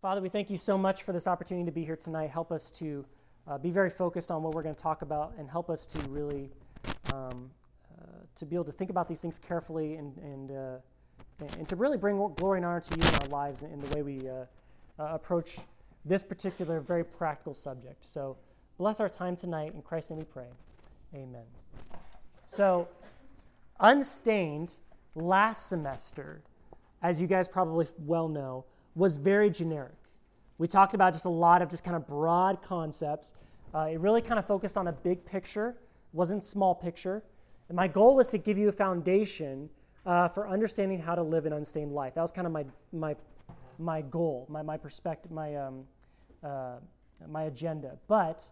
Father, we thank you so much for this opportunity to be here tonight. Help us to uh, be very focused on what we're going to talk about and help us to really um, uh, to be able to think about these things carefully and, and, uh, and to really bring glory and honor to you in our lives in the way we uh, uh, approach this particular very practical subject. So bless our time tonight. In Christ's name we pray. Amen. So, unstained last semester, as you guys probably well know, was very generic. We talked about just a lot of just kind of broad concepts. Uh, it really kind of focused on a big picture, wasn't small picture. And my goal was to give you a foundation uh, for understanding how to live an unstained life. That was kind of my, my, my goal, my, my perspective, my, um, uh, my agenda. But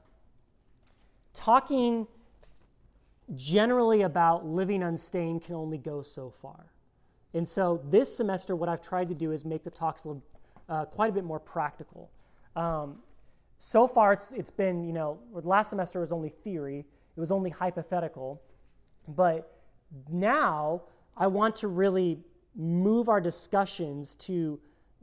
talking generally about living unstained can only go so far. And so this semester, what I've tried to do is make the talks little, uh, quite a bit more practical. Um, so far, it's, it's been, you know, last semester was only theory, it was only hypothetical. But now I want to really move our discussions to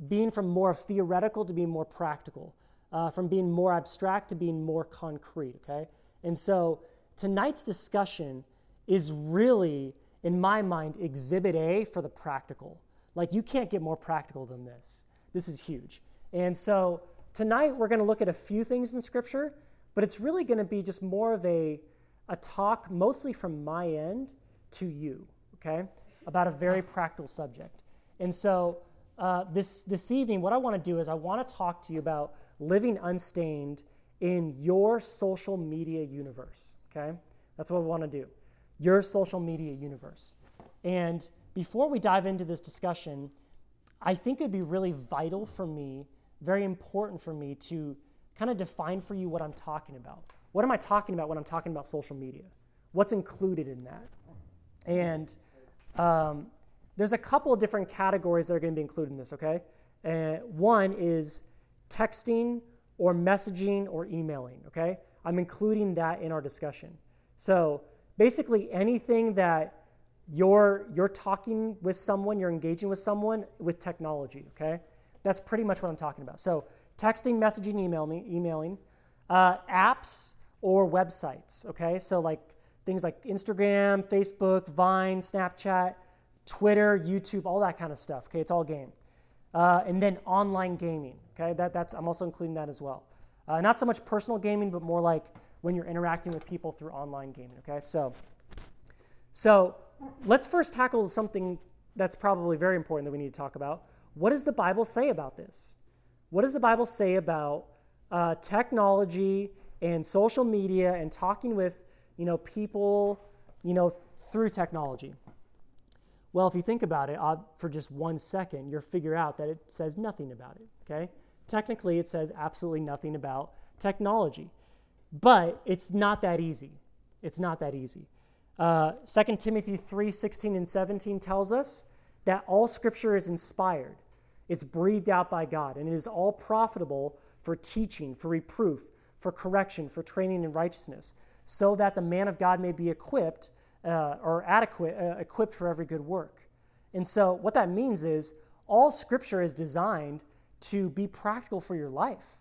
being from more theoretical to being more practical, uh, from being more abstract to being more concrete, okay? And so tonight's discussion is really, in my mind, exhibit A for the practical. Like, you can't get more practical than this. This is huge. And so, tonight we're going to look at a few things in Scripture, but it's really going to be just more of a, a talk, mostly from my end to you, okay, about a very practical subject. And so, uh, this, this evening, what I want to do is I want to talk to you about living unstained in your social media universe okay? That's what we want to do. Your social media universe. And before we dive into this discussion, I think it'd be really vital for me, very important for me to kind of define for you what I'm talking about. What am I talking about when I'm talking about social media? What's included in that? And um, there's a couple of different categories that are going to be included in this, okay? Uh, one is texting or messaging or emailing, okay? I'm including that in our discussion. So basically, anything that you're, you're talking with someone, you're engaging with someone with technology, okay? That's pretty much what I'm talking about. So texting, messaging, email me, emailing, uh, apps or websites, okay? So like things like Instagram, Facebook, Vine, Snapchat, Twitter, YouTube, all that kind of stuff, okay? It's all game. Uh, and then online gaming, okay? That, that's, I'm also including that as well. Uh, not so much personal gaming, but more like when you're interacting with people through online gaming. Okay, so so let's first tackle something that's probably very important that we need to talk about. What does the Bible say about this? What does the Bible say about uh, technology and social media and talking with you know people you know through technology? Well, if you think about it uh, for just one second, you'll figure out that it says nothing about it. Okay, Technically, it says absolutely nothing about technology. But it's not that easy. It's not that easy. Uh, 2 Timothy 3 16 and 17 tells us that all scripture is inspired, it's breathed out by God, and it is all profitable for teaching, for reproof, for correction, for training in righteousness, so that the man of God may be equipped uh, or adequate, uh, equipped for every good work. And so, what that means is all scripture is designed to be practical for your life.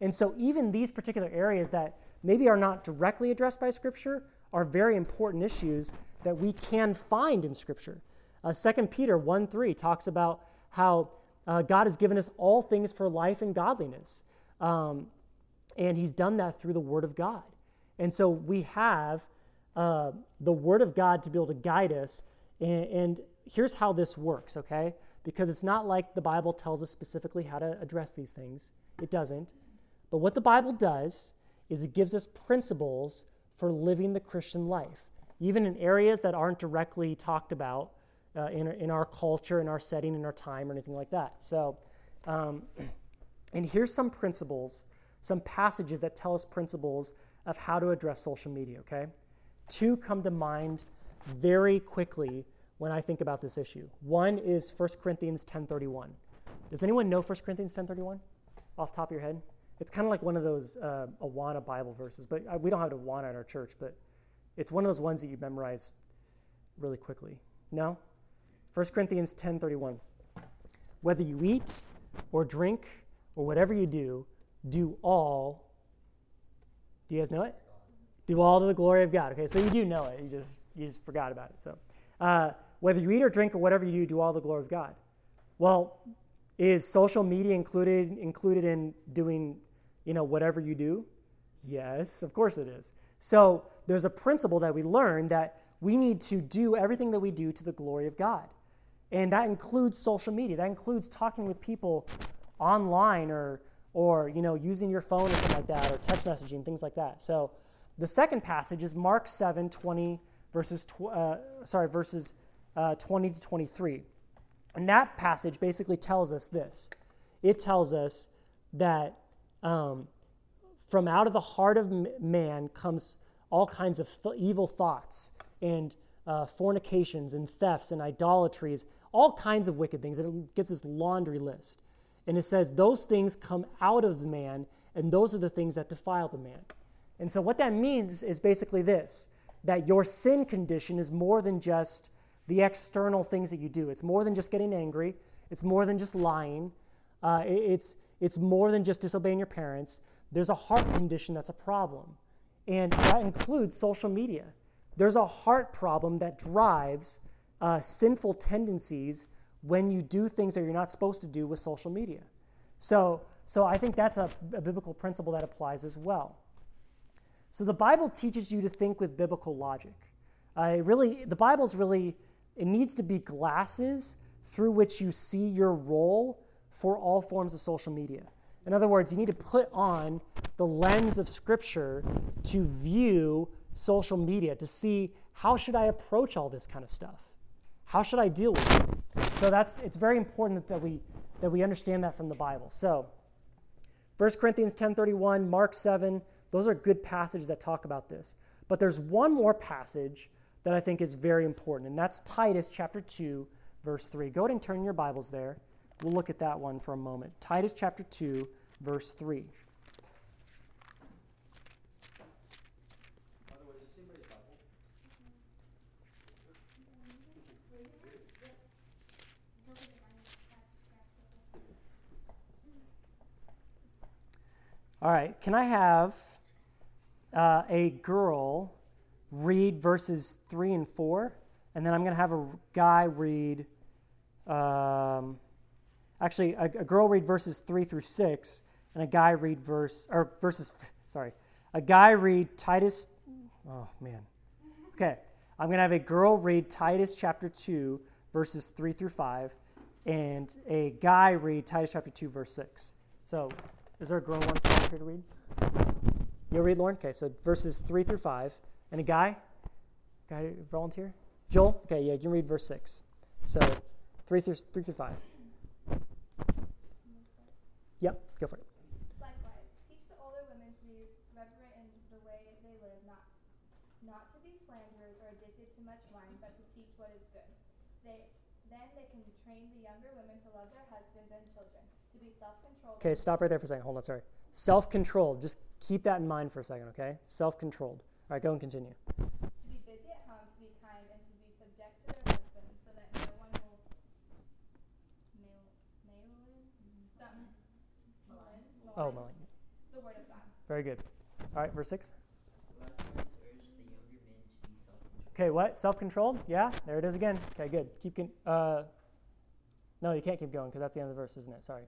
And so, even these particular areas that maybe are not directly addressed by Scripture are very important issues that we can find in Scripture. Uh, 2 Peter 1 3 talks about how uh, God has given us all things for life and godliness. Um, and He's done that through the Word of God. And so, we have uh, the Word of God to be able to guide us. And, and here's how this works, okay? because it's not like the Bible tells us specifically how to address these things. It doesn't. But what the Bible does is it gives us principles for living the Christian life, even in areas that aren't directly talked about uh, in, in our culture, in our setting, in our time, or anything like that. So, um, and here's some principles, some passages that tell us principles of how to address social media, okay? Two come to mind very quickly when I think about this issue. One is 1 Corinthians 10.31. Does anyone know 1 Corinthians 10.31 off top of your head? It's kind of like one of those uh, Awana Bible verses, but uh, we don't have an Awana at our church, but it's one of those ones that you memorize really quickly. No? 1 Corinthians 10.31. Whether you eat or drink or whatever you do, do all. Do you guys know it? Do all to the glory of God. Okay, so you do know it. You just you just forgot about it. So, uh, whether you eat or drink or whatever you do, do all the glory of God. Well, is social media included included in doing, you know, whatever you do? Yes, of course it is. So there's a principle that we learn that we need to do everything that we do to the glory of God. And that includes social media. That includes talking with people online or or you know using your phone or something like that or text messaging things like that. So the second passage is Mark 7, 20 verses tw- uh, sorry verses uh, 20 to 23. And that passage basically tells us this. It tells us that um, from out of the heart of man comes all kinds of th- evil thoughts and uh, fornications and thefts and idolatries, all kinds of wicked things. It gets this laundry list. And it says those things come out of the man, and those are the things that defile the man. And so, what that means is basically this that your sin condition is more than just the external things that you do. It's more than just getting angry, it's more than just lying, uh, it's, it's more than just disobeying your parents. There's a heart condition that's a problem. And that includes social media. There's a heart problem that drives uh, sinful tendencies when you do things that you're not supposed to do with social media. So, so I think that's a, a biblical principle that applies as well. So the Bible teaches you to think with biblical logic. Uh, really, the Bible's really, it needs to be glasses through which you see your role for all forms of social media. In other words, you need to put on the lens of Scripture to view social media, to see how should I approach all this kind of stuff? How should I deal with it? So that's it's very important that we that we understand that from the Bible. So 1 Corinthians 10:31, Mark 7, those are good passages that talk about this. But there's one more passage that I think is very important, and that's Titus chapter 2, verse 3. Go ahead and turn your Bibles there. We'll look at that one for a moment. Titus chapter 2, verse 3. All right, can I have uh, a girl read verses 3 and 4? And then I'm going to have a guy read. Um, actually, a, a girl read verses 3 through 6, and a guy read verse, or verses, sorry, a guy read Titus, oh man. Okay, I'm going to have a girl read Titus chapter 2, verses 3 through 5, and a guy read Titus chapter 2, verse 6. So, is there a girl wants to read? You'll read, Lauren? Okay, so verses 3 through 5. And a guy? Guy volunteer? Joel? Okay, yeah, you can read verse 6. So, 3 through, 3 through 5. Yep, go for it. Likewise, teach the older women to be reverent in the way they live, not, not to be slanderers or addicted to much wine, but to teach what is good. They, then they can train the younger women to love their husbands and children, to be self-controlled. Okay, stop right there for a second. Hold on, sorry. Self-controlled. Just keep that in mind for a second, okay? Self-controlled. All right, go and continue. To be busy at home, to be kind, and to be subject to their husbands, so that no one will mail, mail something. Malign, Oh, Melanie. the word of God. Very good. All right, verse 6. Likewise, urge the younger men to be self-controlled. Okay, what? Self-controlled? Yeah, there it is again. Okay, good. Keep con- uh, no, you can't keep going because that's the end of the verse, isn't it? Sorry.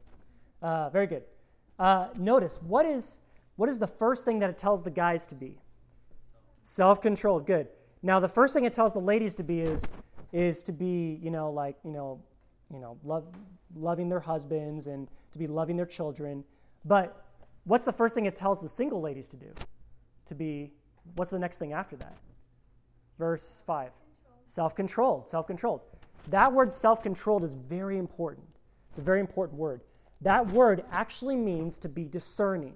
Uh, very good. Uh, notice what is what is the first thing that it tells the guys to be? Self-controlled. Good. Now the first thing it tells the ladies to be is is to be you know like you know you know love loving their husbands and to be loving their children. But what's the first thing it tells the single ladies to do? To be what's the next thing after that? Verse five. Self-controlled. Self-controlled. That word self-controlled is very important. It's a very important word. That word actually means to be discerning,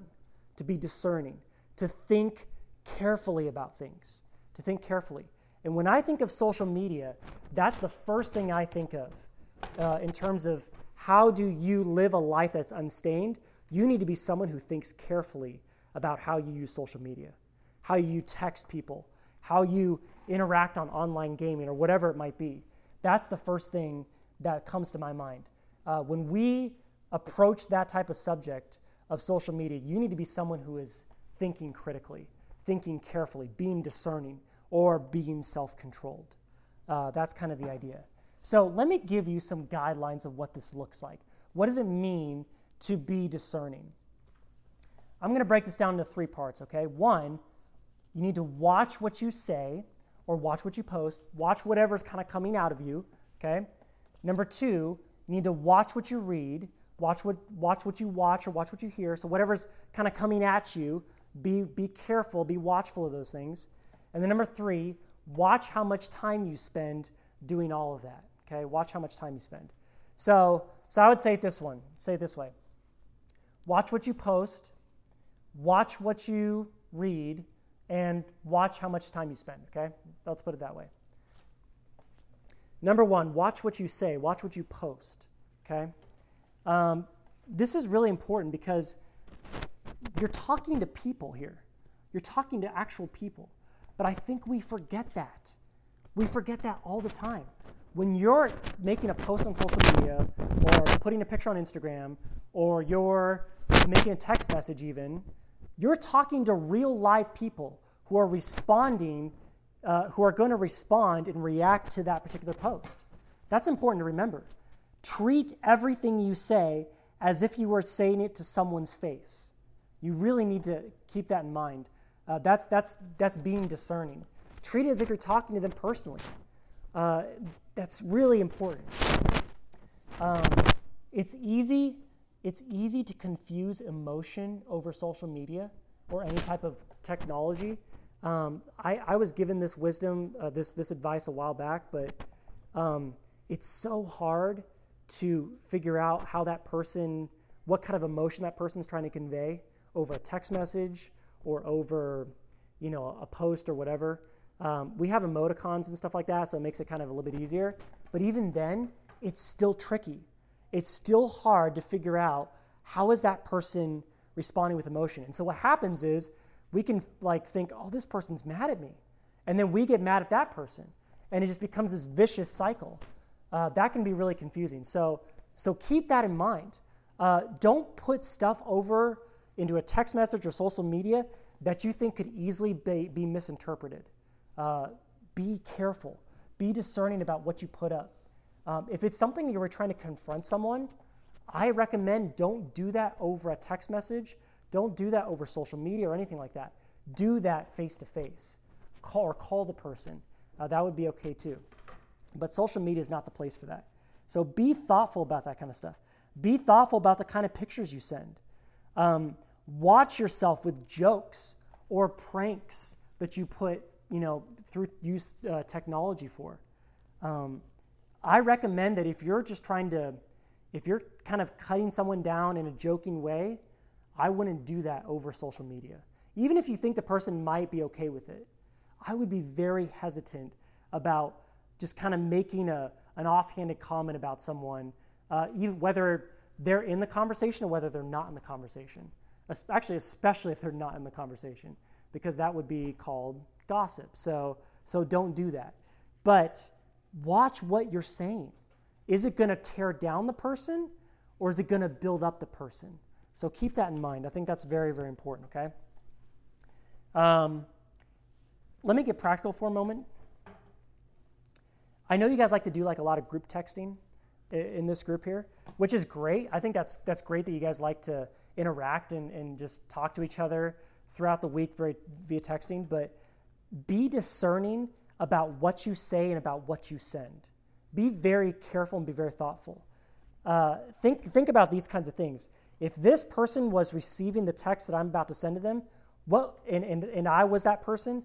to be discerning, to think carefully about things, to think carefully. And when I think of social media, that's the first thing I think of uh, in terms of how do you live a life that's unstained. You need to be someone who thinks carefully about how you use social media, how you text people, how you interact on online gaming or whatever it might be. That's the first thing that comes to my mind. Uh, when we approach that type of subject of social media, you need to be someone who is thinking critically, thinking carefully, being discerning, or being self controlled. Uh, that's kind of the idea. So let me give you some guidelines of what this looks like. What does it mean to be discerning? I'm going to break this down into three parts, okay? One, you need to watch what you say or watch what you post, watch whatever's kind of coming out of you, okay? Number two, you need to watch what you read, watch what, watch what you watch or watch what you hear. So whatever's kind of coming at you, be, be careful, be watchful of those things. And then number three, watch how much time you spend doing all of that, okay? Watch how much time you spend. So, so I would say it this one, say it this way. Watch what you post, watch what you read, and watch how much time you spend, okay? Let's put it that way. Number one, watch what you say, watch what you post, okay? Um, this is really important because you're talking to people here. You're talking to actual people. But I think we forget that. We forget that all the time. When you're making a post on social media or putting a picture on Instagram or you're making a text message, even, you're talking to real live people who are responding, uh, who are going to respond and react to that particular post. That's important to remember. Treat everything you say as if you were saying it to someone's face. You really need to keep that in mind. Uh, that's, that's, that's being discerning. Treat it as if you're talking to them personally. Uh, that's really important. Um, it's easy it's easy to confuse emotion over social media or any type of technology. Um, I, I, was given this wisdom, uh, this, this advice a while back, but um, it's so hard to figure out how that person, what kind of emotion that person's trying to convey over a text message or over, you know, a post or whatever. Um, we have emoticons and stuff like that, so it makes it kind of a little bit easier. But even then, it's still tricky it's still hard to figure out how is that person responding with emotion. And so what happens is we can like think, oh, this person's mad at me. And then we get mad at that person. And it just becomes this vicious cycle. Uh, that can be really confusing. So, so keep that in mind. Uh, don't put stuff over into a text message or social media that you think could easily be, be misinterpreted. Uh, be careful. Be discerning about what you put up. Um, if it's something you were trying to confront someone, I recommend don't do that over a text message. Don't do that over social media or anything like that. Do that face to face. Call or call the person. Uh, that would be okay too. But social media is not the place for that. So be thoughtful about that kind of stuff. Be thoughtful about the kind of pictures you send. Um, watch yourself with jokes or pranks that you put, you know, through use uh, technology for. Um, I recommend that if you're just trying to, if you're kind of cutting someone down in a joking way, I wouldn't do that over social media. Even if you think the person might be okay with it, I would be very hesitant about just kind of making a, an offhanded comment about someone, uh, even whether they're in the conversation or whether they're not in the conversation. Actually, especially if they're not in the conversation, because that would be called gossip. So, so don't do that. But watch what you're saying. Is it going to tear down the person or is it going to build up the person? So keep that in mind. I think that's very, very important, okay? Um, let me get practical for a moment. I know you guys like to do like a lot of group texting in this group here, which is great. I think that's that's great that you guys like to interact and, and just talk to each other throughout the week very, via texting, but be discerning about what you say and about what you send. Be very careful and be very thoughtful. Uh, think, think about these kinds of things. If this person was receiving the text that I'm about to send to them, what, and, and, and I was that person,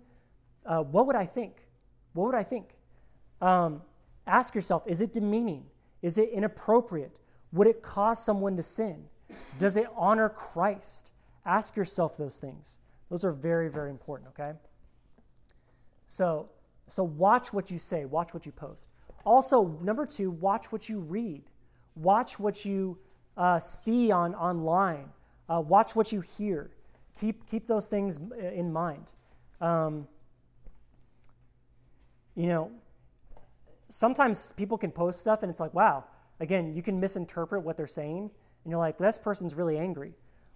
uh, what would I think? What would I think? Um, ask yourself is it demeaning? Is it inappropriate? Would it cause someone to sin? Does it honor Christ? Ask yourself those things. Those are very, very important, okay? So, so watch what you say, watch what you post. Also, number two, watch what you read. Watch what you uh, see on online. Uh, watch what you hear. Keep, keep those things in mind. Um, you know, sometimes people can post stuff and it's like, wow, again, you can misinterpret what they're saying. and you're like, this person's really angry.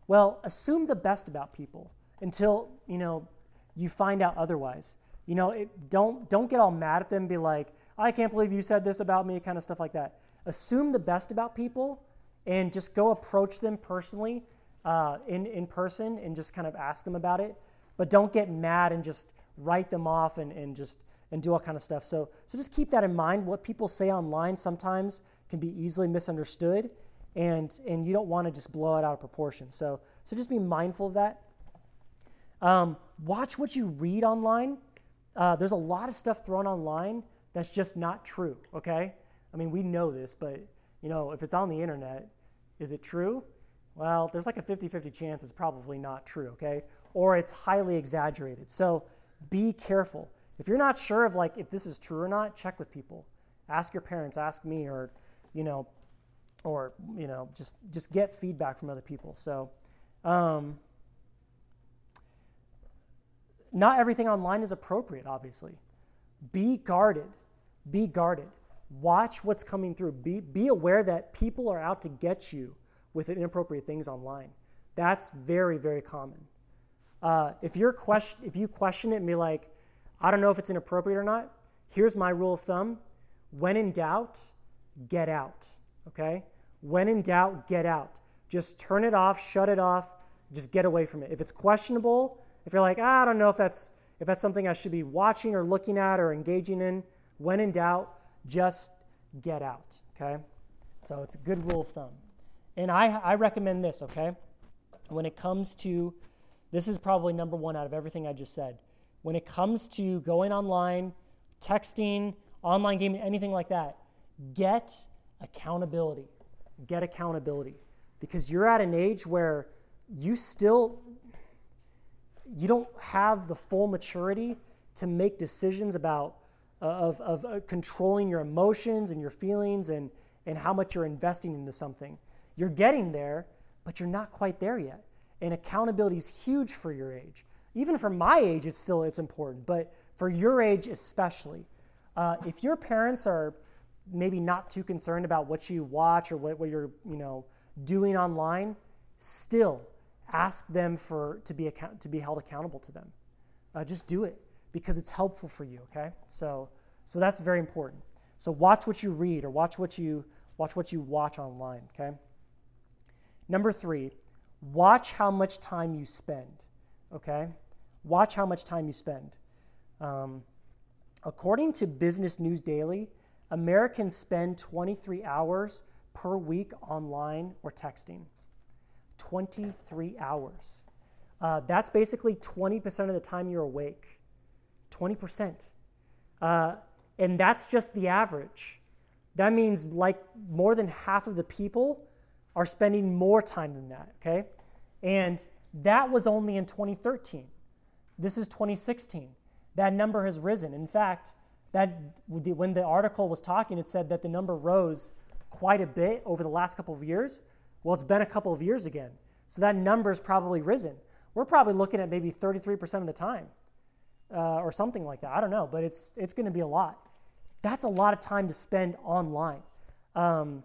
Well, assume the best about people until, you know, you find out otherwise. You know, it, don't, don't get all mad at them be like, I can't believe you said this about me, kind of stuff like that. Assume the best about people and just go approach them personally uh, in, in person and just kind of ask them about it. But don't get mad and just write them off and, and just and do all kind of stuff. So, so just keep that in mind. What people say online sometimes can be easily misunderstood, and, and you don't want to just blow it out of proportion. So, so just be mindful of that. Um, watch what you read online. Uh, there's a lot of stuff thrown online that's just not true, okay? I mean, we know this, but you know, if it's on the internet, is it true? Well, there's like a 50 50 chance it's probably not true, okay? Or it's highly exaggerated. So be careful. If you're not sure of like if this is true or not, check with people. Ask your parents, ask me, or you know, or you know, just just get feedback from other people. So, um, not everything online is appropriate. Obviously, be guarded. Be guarded. Watch what's coming through. Be be aware that people are out to get you with inappropriate things online. That's very very common. Uh, if you're question if you question it and be like, I don't know if it's inappropriate or not. Here's my rule of thumb when in doubt, get out. Okay? When in doubt, get out. Just turn it off, shut it off, just get away from it. If it's questionable, if you're like, ah, I don't know if that's if that's something I should be watching or looking at or engaging in, when in doubt, just get out. Okay? So it's a good rule of thumb. And I, I recommend this, okay? When it comes to, this is probably number one out of everything I just said when it comes to going online, texting, online gaming, anything like that, get accountability. Get accountability. Because you're at an age where you still you don't have the full maturity to make decisions about uh, of, of uh, controlling your emotions and your feelings and, and how much you're investing into something. You're getting there, but you're not quite there yet. And accountability is huge for your age even for my age, it's still it's important, but for your age especially. Uh, if your parents are maybe not too concerned about what you watch or what, what you're you know doing online, still ask them for to be account, to be held accountable to them. Uh, just do it because it's helpful for you. Okay, so so that's very important. So watch what you read or watch what you watch what you watch online. Okay. Number three, watch how much time you spend. Okay. Watch how much time you spend. Um, according to Business News Daily, Americans spend 23 hours per week online or texting. 23 hours. Uh, that's basically 20% of the time you're awake. 20%. Uh, and that's just the average. That means like more than half of the people are spending more time than that, okay? And that was only in 2013. This is 2016. That number has risen. In fact, that when the article was talking, it said that the number rose quite a bit over the last couple of years. Well, it's been a couple of years again. So that number has probably risen. We're probably looking at maybe 33% of the time uh, or something like that. I don't know, but it's, it's going to be a lot. That's a lot of time to spend online. Um,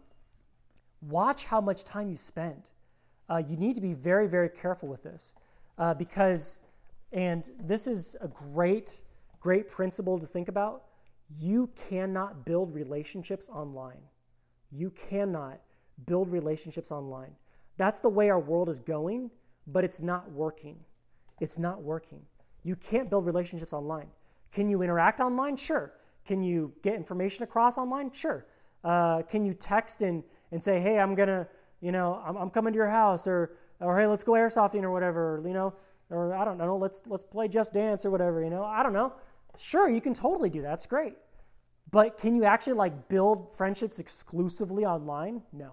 watch how much time you spend. Uh, you need to be very, very careful with this uh, because and this is a great, great principle to think about. You cannot build relationships online. You cannot build relationships online. That's the way our world is going, but it's not working. It's not working. You can't build relationships online. Can you interact online? Sure. Can you get information across online? Sure. Uh, can you text and, and say, hey, I'm going to, you know, I'm, I'm coming to your house or, or hey, let's go airsofting or whatever, you know? or I don't know, let's let's play Just Dance or whatever, you know. I don't know. Sure, you can totally do that. That's great. But can you actually like build friendships exclusively online? No.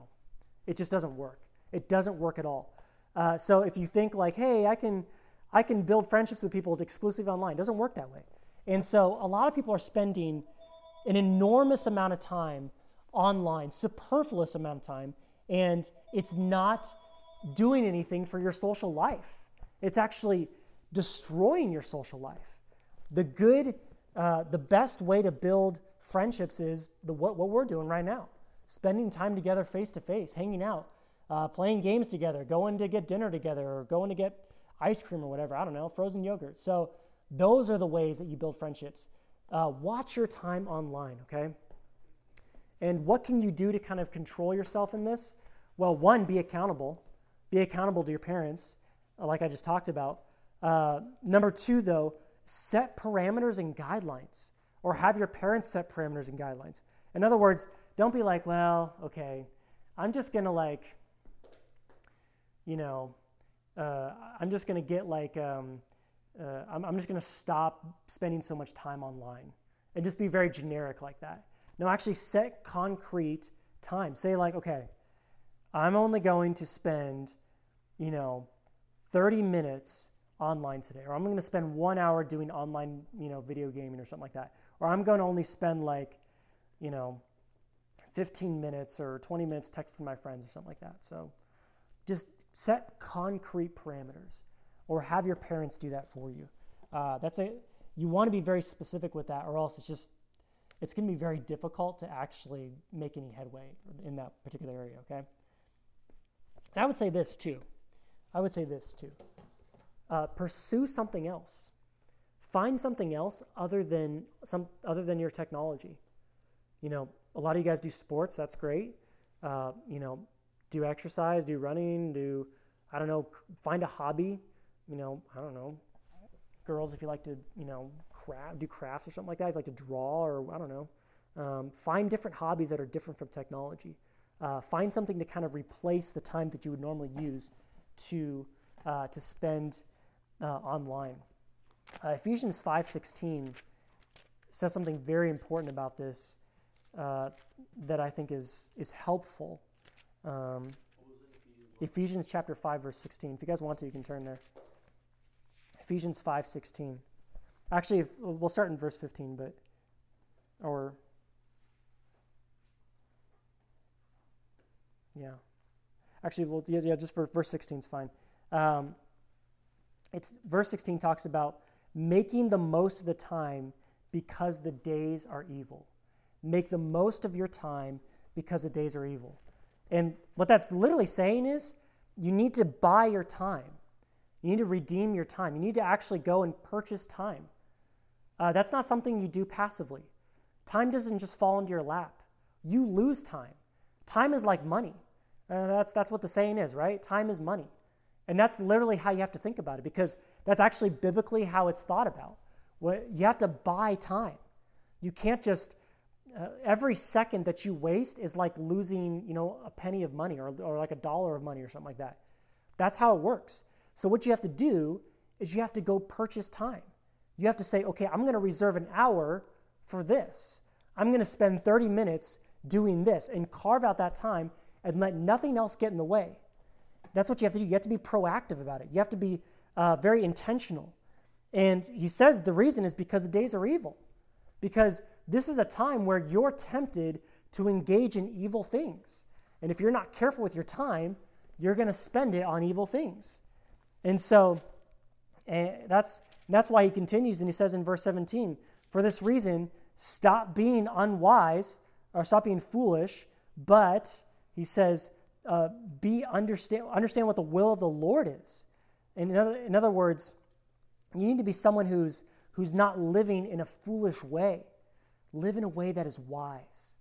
It just doesn't work. It doesn't work at all. Uh, so if you think like, hey, I can I can build friendships with people exclusively online, it doesn't work that way. And so a lot of people are spending an enormous amount of time online, superfluous amount of time, and it's not doing anything for your social life. It's actually destroying your social life. The good, uh, the best way to build friendships is the, what, what we're doing right now spending time together face to face, hanging out, uh, playing games together, going to get dinner together, or going to get ice cream or whatever. I don't know, frozen yogurt. So those are the ways that you build friendships. Uh, watch your time online, okay? And what can you do to kind of control yourself in this? Well, one, be accountable. Be accountable to your parents, uh, like I just talked about. Uh, number two, though, set parameters and guidelines, or have your parents set parameters and guidelines. In other words, don't be like, well, okay, I'm just gonna like, you know, uh, I'm just gonna get like, um, uh, I'm, I'm just gonna stop spending so much time online and just be very generic like that. No, actually set concrete time. Say like, okay, I'm only going to spend, you know, 30 minutes online today, or I'm going to spend one hour doing online, you know, video gaming or something like that, or I'm going to only spend like, you know, 15 minutes or 20 minutes texting my friends or something like that. So just set concrete parameters or have your parents do that for you. Uh, that's a, you want to be very specific with that or else it's just, it's going to be very difficult to actually make any headway in that particular area, okay? And I would say this too. I would say this too. Uh, pursue something else. Find something else other than some other than your technology. You know, a lot of you guys do sports. That's great. Uh, you know, do exercise, do running, do I don't know, find a hobby. You know, I don't know, girls if you like to you know craft, do crafts or something like that. If you like to draw or I don't know, um, find different hobbies that are different from technology. Uh, find something to kind of replace the time that you would normally use to uh, to spend uh, online. Uh, Ephesians 5:16 says something very important about this uh, that I think is is helpful. Um, Ephesians chapter 5 verse 16. If you guys want to, you can turn there. Ephesians 5:16. Actually, if, we'll start in verse 15, but or yeah. Actually, well, yeah, yeah just for verse 16 is fine. Um, it's verse 16 talks about making the most of the time because the days are evil. Make the most of your time because the days are evil. And what that's literally saying is you need to buy your time. You need to redeem your time. You need to actually go and purchase time. Uh, that's not something you do passively. Time doesn't just fall into your lap. You lose time. Time is like money. Uh, that's, that's what the saying is, right? Time is money. And that's literally how you have to think about it because that's actually biblically how it's thought about. What, you have to buy time. You can't just, uh, every second that you waste is like losing, you know, a penny of money or, or like a dollar of money or something like that. That's how it works. So what you have to do is you have to go purchase time. You have to say, okay, I'm going to reserve an hour for this. I'm going to spend 30 minutes doing this and carve out that time and let nothing else get in the way. That's what you have to do. You have to be proactive about it. You have to be uh, very intentional. And he says the reason is because the days are evil. Because this is a time where you're tempted to engage in evil things. And if you're not careful with your time, you're going to spend it on evil things. And so and that's, that's why he continues and he says in verse 17, for this reason, stop being unwise or stop being foolish, but he says, uh, be understand, understand what the will of the Lord is. And in other, in other words, you need to be someone who's, who's not living in a foolish way. Live in a way that is wise.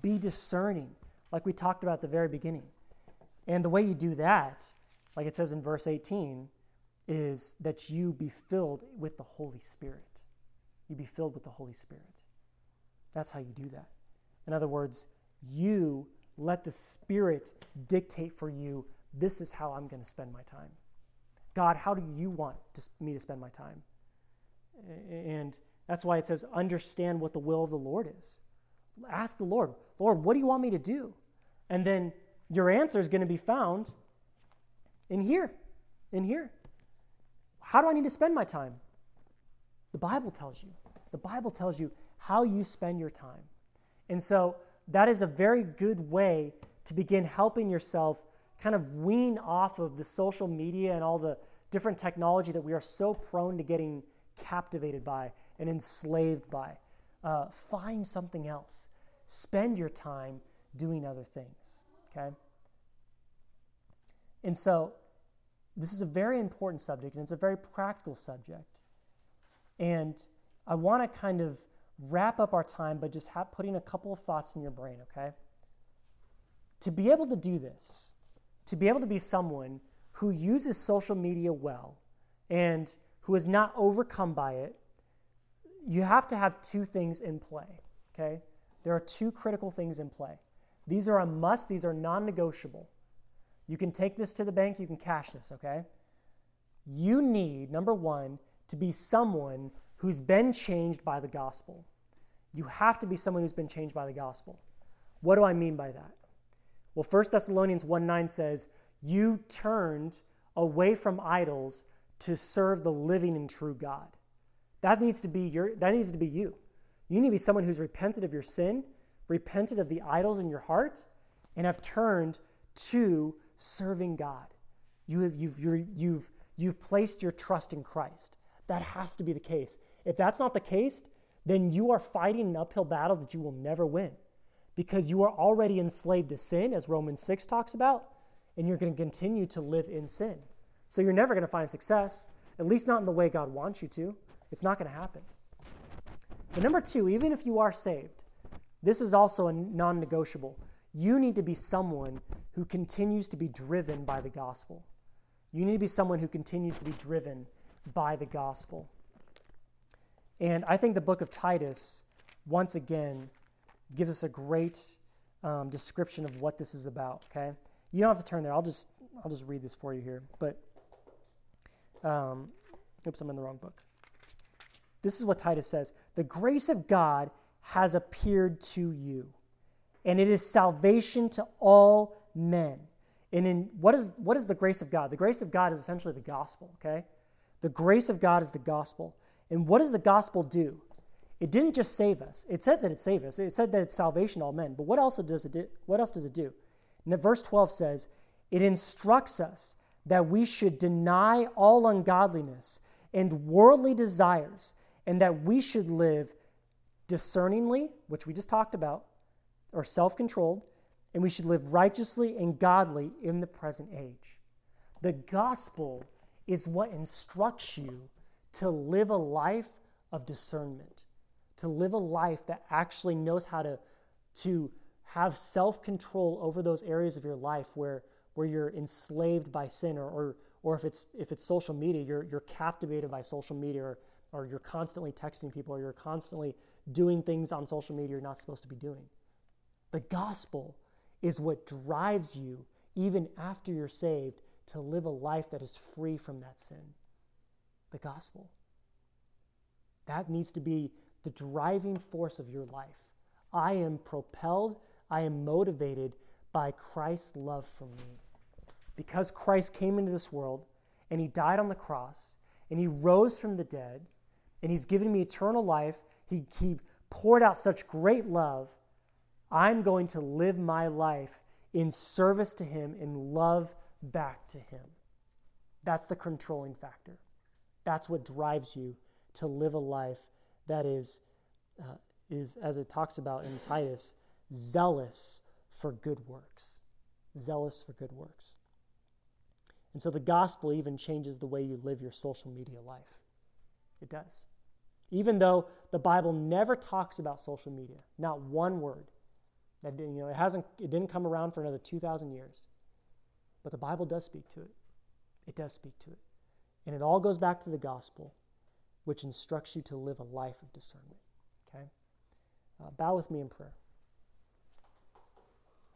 Be discerning, like we talked about at the very beginning. And the way you do that, like it says in verse 18, is that you be filled with the Holy Spirit. You be filled with the Holy Spirit. That's how you do that. In other words, you let the Spirit dictate for you this is how I'm going to spend my time. God, how do you want to, me to spend my time? And that's why it says, understand what the will of the Lord is. Ask the Lord, Lord, what do you want me to do? And then your answer is going to be found in here. In here. How do I need to spend my time? The Bible tells you. The Bible tells you how you spend your time. And so that is a very good way to begin helping yourself kind of wean off of the social media and all the different technology that we are so prone to getting captivated by and enslaved by. Uh, find something else. Spend your time doing other things. Okay? And so, this is a very important subject, and it's a very practical subject. And I want to kind of wrap up our time by just ha- putting a couple of thoughts in your brain, okay? To be able to do this, to be able to be someone who uses social media well and who is not overcome by it, you have to have two things in play, okay? There are two critical things in play. These are a must, these are non negotiable. You can take this to the bank, you can cash this, okay? You need, number one, to be someone who's been changed by the gospel. You have to be someone who's been changed by the gospel. What do I mean by that? Well, 1 Thessalonians 1 9 says, You turned away from idols to serve the living and true God. That needs to be your that needs to be you. You need to be someone who's repented of your sin, repented of the idols in your heart, and have turned to serving God. You have, you've, you you've, you've placed your trust in Christ. That has to be the case. If that's not the case, then you are fighting an uphill battle that you will never win because you are already enslaved to sin, as Romans 6 talks about, and you're going to continue to live in sin. So you're never going to find success, at least not in the way God wants you to. It's not going to happen. But number two, even if you are saved, this is also a non negotiable. You need to be someone who continues to be driven by the gospel. You need to be someone who continues to be driven by the gospel. And I think the book of Titus, once again, gives us a great um, description of what this is about. Okay, you don't have to turn there. I'll just I'll just read this for you here. But um, oops, I'm in the wrong book. This is what Titus says: The grace of God has appeared to you, and it is salvation to all men. And in what is what is the grace of God? The grace of God is essentially the gospel. Okay, the grace of God is the gospel. And what does the gospel do? It didn't just save us. It says that it saved us. It said that it's salvation to all men. But what else does it do? What else does it do? And verse 12 says, it instructs us that we should deny all ungodliness and worldly desires, and that we should live discerningly, which we just talked about, or self controlled, and we should live righteously and godly in the present age. The gospel is what instructs you to live a life of discernment, to live a life that actually knows how to, to have self control over those areas of your life where, where you're enslaved by sin, or, or, or if, it's, if it's social media, you're, you're captivated by social media, or, or you're constantly texting people, or you're constantly doing things on social media you're not supposed to be doing. The gospel is what drives you, even after you're saved, to live a life that is free from that sin the gospel. That needs to be the driving force of your life. I am propelled, I am motivated by Christ's love for me. Because Christ came into this world and he died on the cross and he rose from the dead and he's given me eternal life, he, he poured out such great love. I'm going to live my life in service to him and love back to him. That's the controlling factor. That's what drives you to live a life that is, uh, is as it talks about in Titus, zealous for good works. Zealous for good works. And so the gospel even changes the way you live your social media life. It does. Even though the Bible never talks about social media, not one word. That you know, it hasn't it didn't come around for another 2000 years. But the Bible does speak to it. It does speak to it. And it all goes back to the gospel, which instructs you to live a life of discernment. Okay? Uh, bow with me in prayer.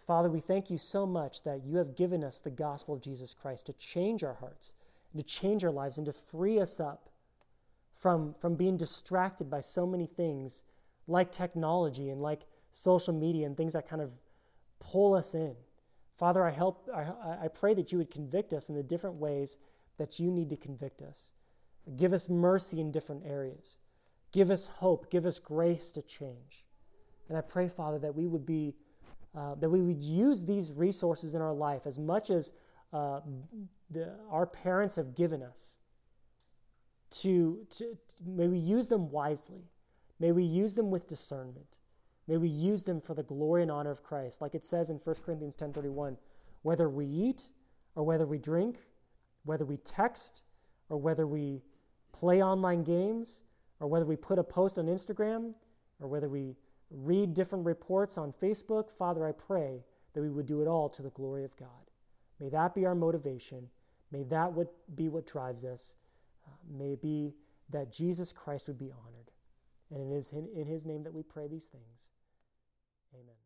Father, we thank you so much that you have given us the gospel of Jesus Christ to change our hearts, to change our lives, and to free us up from, from being distracted by so many things like technology and like social media and things that kind of pull us in. Father, I, help, I, I pray that you would convict us in the different ways that you need to convict us. Give us mercy in different areas. Give us hope. Give us grace to change. And I pray, Father, that we would be, uh, that we would use these resources in our life as much as uh, the, our parents have given us. To, to may we use them wisely. May we use them with discernment. May we use them for the glory and honor of Christ, like it says in 1 Corinthians 10:31, whether we eat or whether we drink, whether we text, or whether we play online games, or whether we put a post on Instagram, or whether we read different reports on Facebook, Father, I pray that we would do it all to the glory of God. May that be our motivation. May that be what drives us. May be that Jesus Christ would be honored. And it is in his name that we pray these things. Amen.